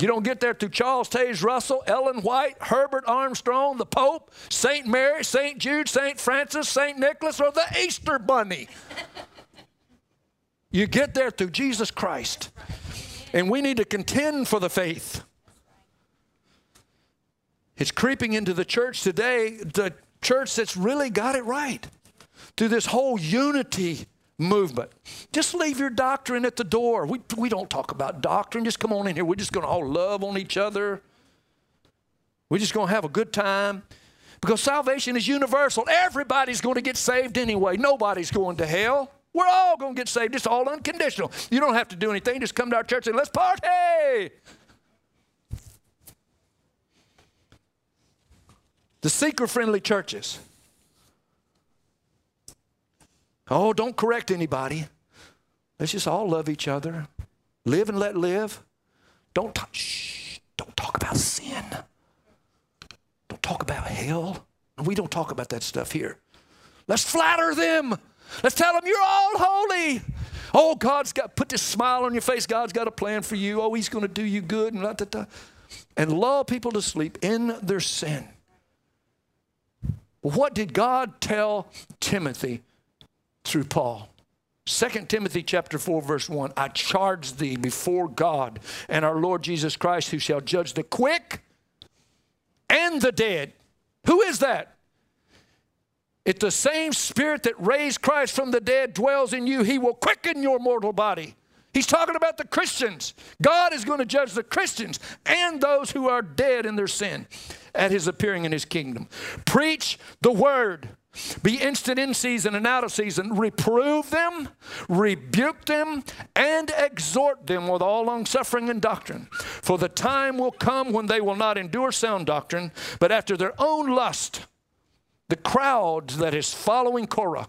You don't get there through Charles Taze Russell, Ellen White, Herbert Armstrong, the Pope, St. Mary, St. Jude, St. Francis, St. Nicholas, or the Easter Bunny. you get there through Jesus Christ. And we need to contend for the faith. It's creeping into the church today. The church that's really got it right through this whole unity movement. Just leave your doctrine at the door. We, we don't talk about doctrine. Just come on in here. We're just going to all love on each other. We're just going to have a good time. Because salvation is universal. Everybody's going to get saved anyway. Nobody's going to hell. We're all going to get saved. It's all unconditional. You don't have to do anything. Just come to our church and let's party. The seeker friendly churches. Oh, don't correct anybody. Let's just all love each other. Live and let live. Don't talk, shh, don't talk about sin. Don't talk about hell. We don't talk about that stuff here. Let's flatter them. Let's tell them you're all holy. Oh, God's got put this smile on your face. God's got a plan for you. Oh, He's going to do you good and da, da, da. and lull people to sleep in their sin. What did God tell Timothy through Paul? 2 Timothy chapter 4 verse 1 I charge thee before God and our Lord Jesus Christ who shall judge the quick and the dead. Who is that? If the same spirit that raised Christ from the dead dwells in you, he will quicken your mortal body. He's talking about the Christians. God is going to judge the Christians and those who are dead in their sin at his appearing in his kingdom. Preach the word. Be instant in season and out of season. Reprove them, rebuke them, and exhort them with all longsuffering and doctrine. For the time will come when they will not endure sound doctrine, but after their own lust the crowd that is following Korah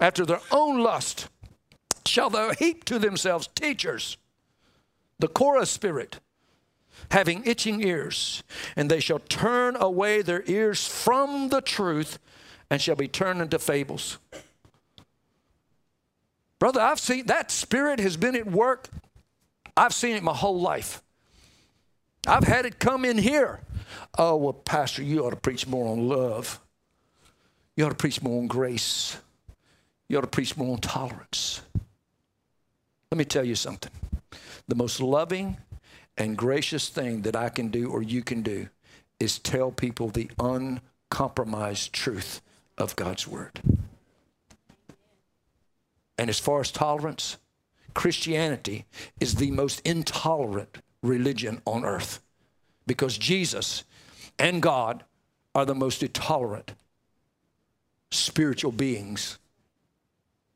after their own lust shall they heap to themselves teachers, the Korah spirit, having itching ears, and they shall turn away their ears from the truth and shall be turned into fables. Brother, I've seen that spirit has been at work. I've seen it my whole life. I've had it come in here. Oh, well, Pastor, you ought to preach more on love. You ought to preach more on grace. You ought to preach more on tolerance. Let me tell you something. The most loving and gracious thing that I can do or you can do is tell people the uncompromised truth of God's Word. And as far as tolerance, Christianity is the most intolerant religion on earth because Jesus and God are the most intolerant spiritual beings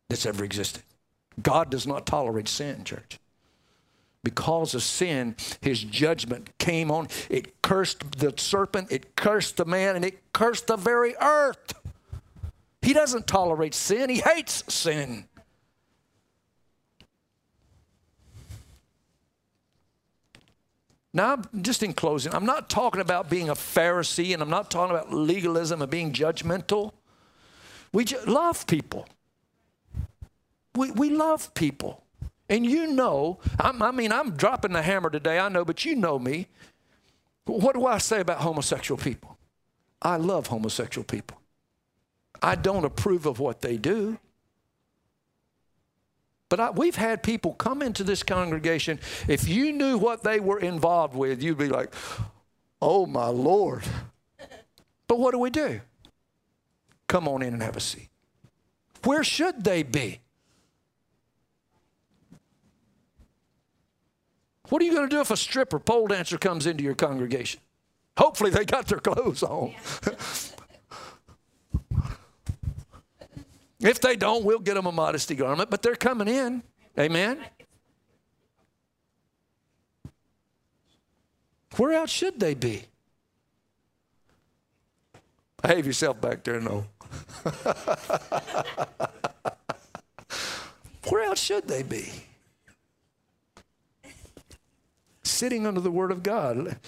that's ever existed. God does not tolerate sin, church. Because of sin, his judgment came on. It cursed the serpent, it cursed the man, and it cursed the very earth. He doesn't tolerate sin, he hates sin. Now, just in closing, I'm not talking about being a Pharisee and I'm not talking about legalism and being judgmental. We love people. We, we love people. And you know, I'm, I mean, I'm dropping the hammer today, I know, but you know me. What do I say about homosexual people? I love homosexual people. I don't approve of what they do. But I, we've had people come into this congregation. If you knew what they were involved with, you'd be like, oh my Lord. But what do we do? Come on in and have a seat. Where should they be? What are you going to do if a stripper pole dancer comes into your congregation? Hopefully, they got their clothes on. if they don't, we'll get them a modesty garment, but they're coming in. Amen. Where else should they be? Behave yourself back there, no. Where else should they be? Sitting under the Word of God.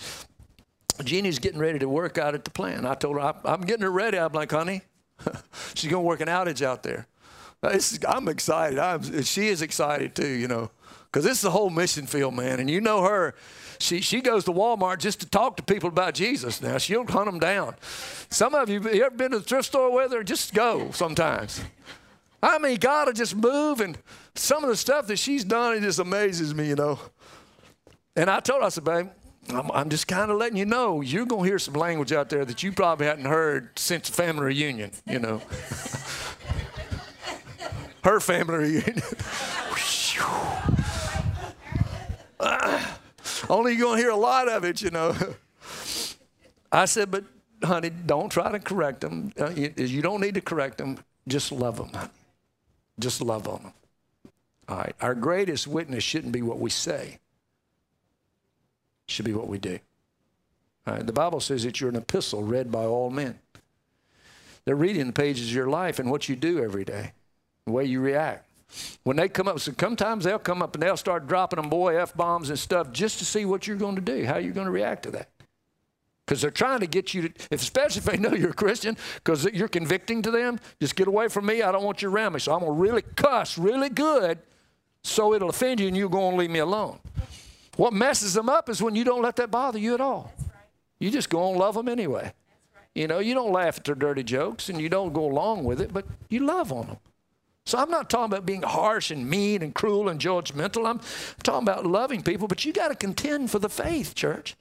Jeannie's getting ready to work out at the plant. I told her, I'm getting her ready. I'm like, honey, she's going to work an outage out there. I'm excited. I'm, she is excited too, you know, because this is the whole mission field, man. And you know her she, she goes to Walmart just to talk to people about Jesus now. She'll hunt them down. Some of you, you ever been to the thrift store with her? Just go sometimes. I mean, God will just move, and some of the stuff that she's done, it just amazes me, you know. And I told her, I said, babe, I'm, I'm just kind of letting you know, you're going to hear some language out there that you probably hadn't heard since the family reunion, you know. Her family reunion. Only you're going to hear a lot of it, you know. I said, but honey, don't try to correct them. Uh, you don't need to correct them. Just love them. Just love on them. All right. Our greatest witness shouldn't be what we say. Should be what we do. Right. The Bible says that you're an epistle read by all men. They're reading the pages of your life and what you do every day, the way you react. When they come up, so sometimes they'll come up and they'll start dropping them boy F bombs and stuff just to see what you're going to do, how you're going to react to that. Because they're trying to get you to, especially if they know you're a Christian, because you're convicting to them, just get away from me. I don't want you around me. So I'm going to really cuss really good so it'll offend you and you're going to leave me alone. What messes them up is when you don't let that bother you at all. You just go and love them anyway. You know, you don't laugh at their dirty jokes and you don't go along with it, but you love on them. So I'm not talking about being harsh and mean and cruel and judgmental. I'm talking about loving people, but you got to contend for the faith, church.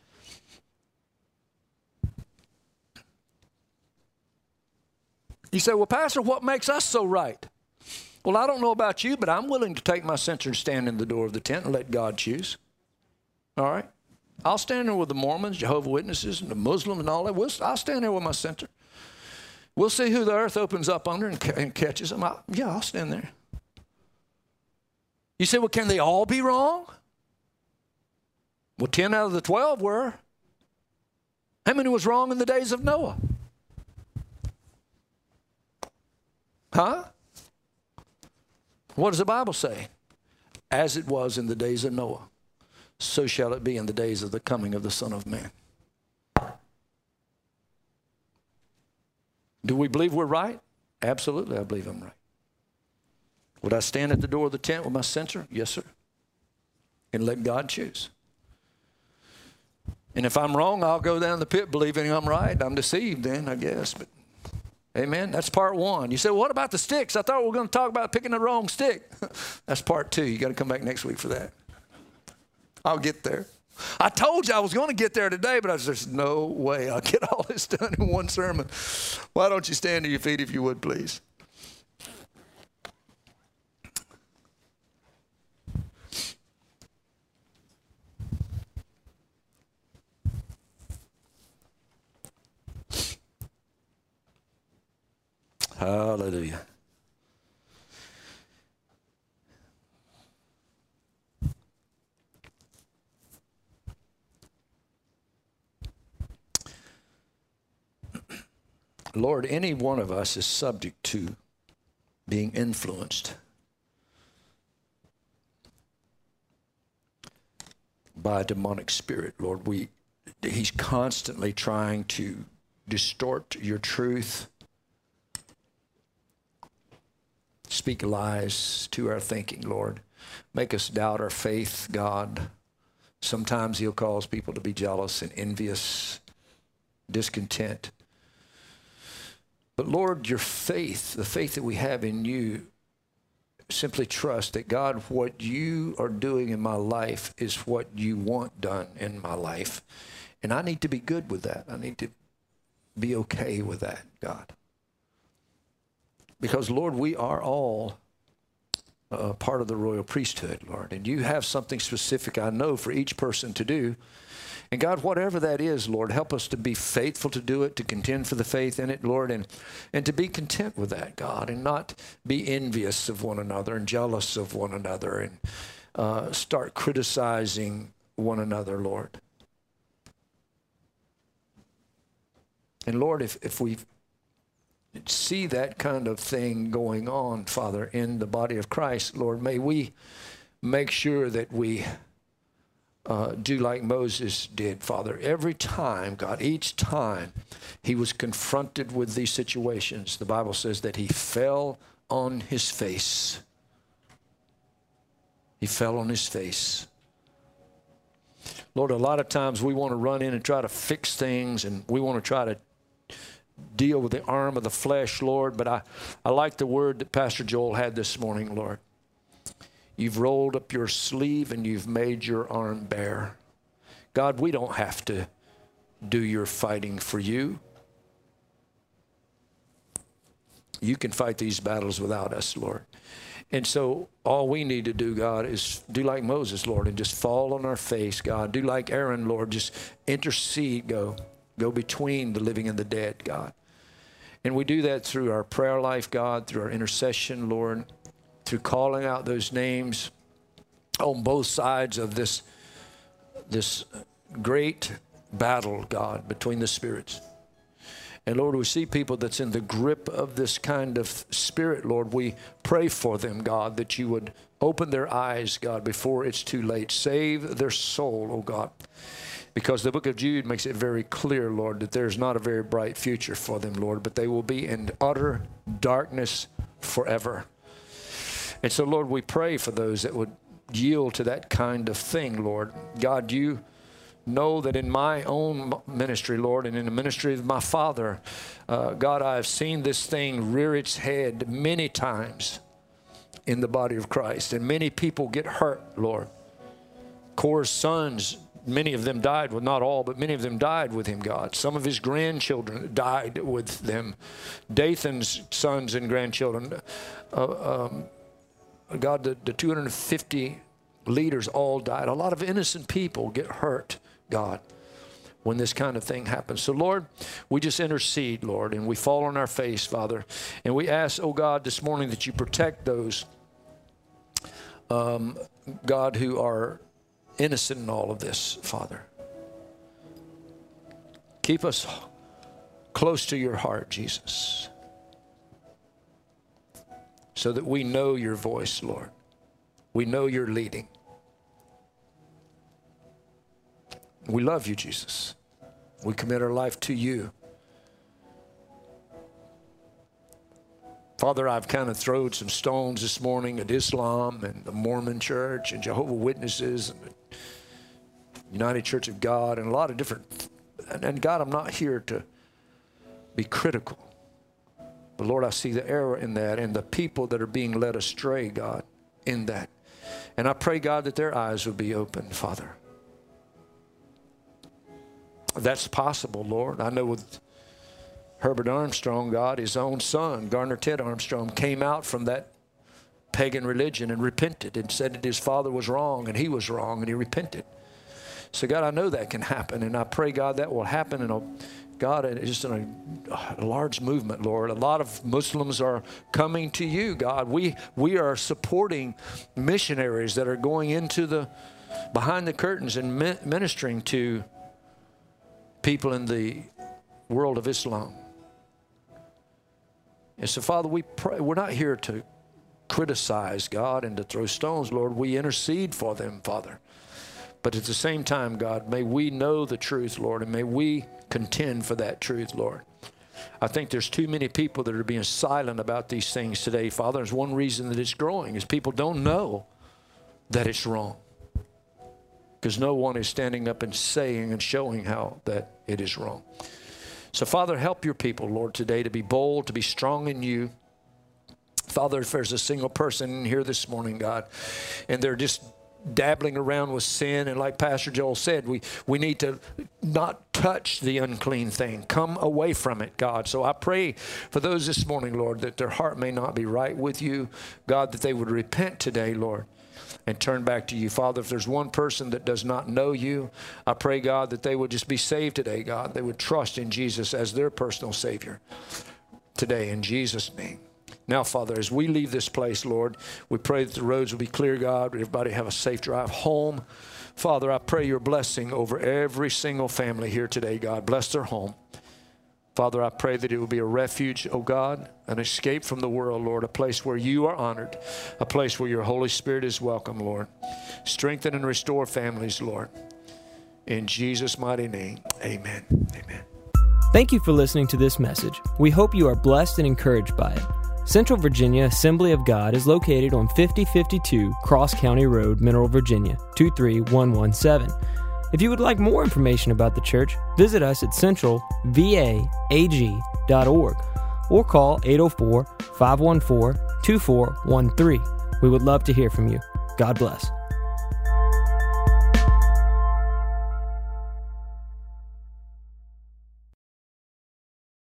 You say, well, Pastor, what makes us so right? Well, I don't know about you, but I'm willing to take my censer and stand in the door of the tent and let God choose. All right? I'll stand there with the Mormons, Jehovah Witnesses, and the Muslims and all that. We'll, I'll stand there with my censer. We'll see who the earth opens up under and, and catches them. I, yeah, I'll stand there. You say, well, can they all be wrong? Well, 10 out of the 12 were. How many was wrong in the days of Noah? Huh? What does the Bible say? As it was in the days of Noah, so shall it be in the days of the coming of the Son of Man. Do we believe we're right? Absolutely, I believe I'm right. Would I stand at the door of the tent with my censer? Yes, sir. And let God choose. And if I'm wrong, I'll go down the pit believing I'm right. I'm deceived then, I guess. But amen. That's part one. You well, what about the sticks? I thought we were going to talk about picking the wrong stick. That's part two. You got to come back next week for that. I'll get there. I told you I was going to get there today, but I there's no way I'll get all this done in one sermon. Why don't you stand to your feet if you would, please? Hallelujah. Lord, any one of us is subject to being influenced by a demonic spirit. Lord, we he's constantly trying to distort your truth speak lies to our thinking, Lord. Make us doubt our faith, God. Sometimes He'll cause people to be jealous and envious, discontent. But Lord, your faith, the faith that we have in you, simply trust that God, what you are doing in my life is what you want done in my life. And I need to be good with that. I need to be okay with that, God. Because, Lord, we are all uh, part of the royal priesthood, Lord. And you have something specific, I know, for each person to do. And God, whatever that is, Lord, help us to be faithful to do it, to contend for the faith in it, Lord, and, and to be content with that, God, and not be envious of one another and jealous of one another and uh, start criticizing one another, Lord. And Lord, if, if we see that kind of thing going on, Father, in the body of Christ, Lord, may we make sure that we uh, do like Moses did, Father. Every time, God, each time he was confronted with these situations, the Bible says that he fell on his face. He fell on his face. Lord, a lot of times we want to run in and try to fix things and we want to try to deal with the arm of the flesh, Lord, but I, I like the word that Pastor Joel had this morning, Lord. You've rolled up your sleeve and you've made your arm bare. God, we don't have to do your fighting for you. You can fight these battles without us, Lord. And so all we need to do, God, is do like Moses, Lord, and just fall on our face, God. Do like Aaron, Lord, just intercede, go. Go between the living and the dead, God. And we do that through our prayer life, God, through our intercession, Lord, through calling out those names on both sides of this, this great battle, God, between the spirits. And Lord, we see people that's in the grip of this kind of spirit, Lord. We pray for them, God, that you would open their eyes, God, before it's too late. Save their soul, oh God. Because the book of Jude makes it very clear, Lord, that there's not a very bright future for them, Lord, but they will be in utter darkness forever. And so, Lord, we pray for those that would yield to that kind of thing, Lord. God, you know that in my own ministry, Lord, and in the ministry of my father, uh, God, I have seen this thing rear its head many times in the body of Christ, and many people get hurt, Lord. Korah's sons many of them died, well, not all, but many of them died with him, God. Some of his grandchildren died with them. Dathan's sons and grandchildren, uh, um, God, the, the 250 leaders all died. A lot of innocent people get hurt, God when this kind of thing happens. So, Lord, we just intercede, Lord, and we fall on our face, Father. And we ask, oh God, this morning that you protect those, um, God, who are innocent in all of this, Father. Keep us close to your heart, Jesus, so that we know your voice, Lord. We know you're leading. We love you, Jesus. We commit our life to you. Father, I've kind of thrown some stones this morning at Islam and the Mormon Church and Jehovah Witnesses and the United Church of God and a lot of different. And God, I'm not here to be critical. But Lord, I see the error in that and the people that are being led astray, God, in that. And I pray, God, that their eyes would be open, Father. That's possible, Lord. I know with Herbert Armstrong, God, his own son, Garner Ted Armstrong, came out from that pagan religion and repented and said that his father was wrong and he was wrong and he repented. So, God, I know that can happen, and I pray, God, that will happen in a God, just in a, a, large movement, Lord. A lot of Muslims are coming to you, God. We we are supporting missionaries that are going into the behind the curtains and ministering to people in the world of Islam. And so, Father, we pray. We're not here to criticize God and to throw stones, Lord. We intercede for them, Father. But at the same time, God, may we know the truth, Lord, and may we contend for that truth, Lord. I think there's too many people that are being silent about these things today, Father. There's one reason that it's growing is people don't know that it's wrong because no one is standing up and saying and showing how that it is wrong. So, Father, help your people, Lord, today to be bold, to be strong in you. Father, if there's a single person here this morning, God, and they're just dabbling around with sin, and like Pastor Joel said, we, we need to not touch the unclean thing. Come away from it, God. So I pray for those this morning, Lord, that their heart may not be right with you, God, that they would repent today, Lord and turn back to you. Father, if there's one person that does not know you, I pray, God, that they would just be saved today, God. They would trust in Jesus as their personal Savior today, in Jesus' name. Now, Father, as we leave this place, Lord, we pray that the roads will be clear, God. Everybody have a safe drive home. Father, I pray your blessing over every single family here today, God. Bless their home. Father, I pray that it will be a refuge, oh God, an escape from the world, Lord, a place where you are honored, a place where your Holy Spirit is welcome, Lord. Strengthen and restore families, Lord. In Jesus' mighty name, amen. Amen. Thank you for listening to this message. We hope you are blessed and encouraged by it. Central Virginia Assembly of God is located on 5052 Cross County Road, Mineral, Virginia 23117. If you would like more information about the church, visit us at centralvaag.org or call 804 514 2413. We would love to hear from you. God bless.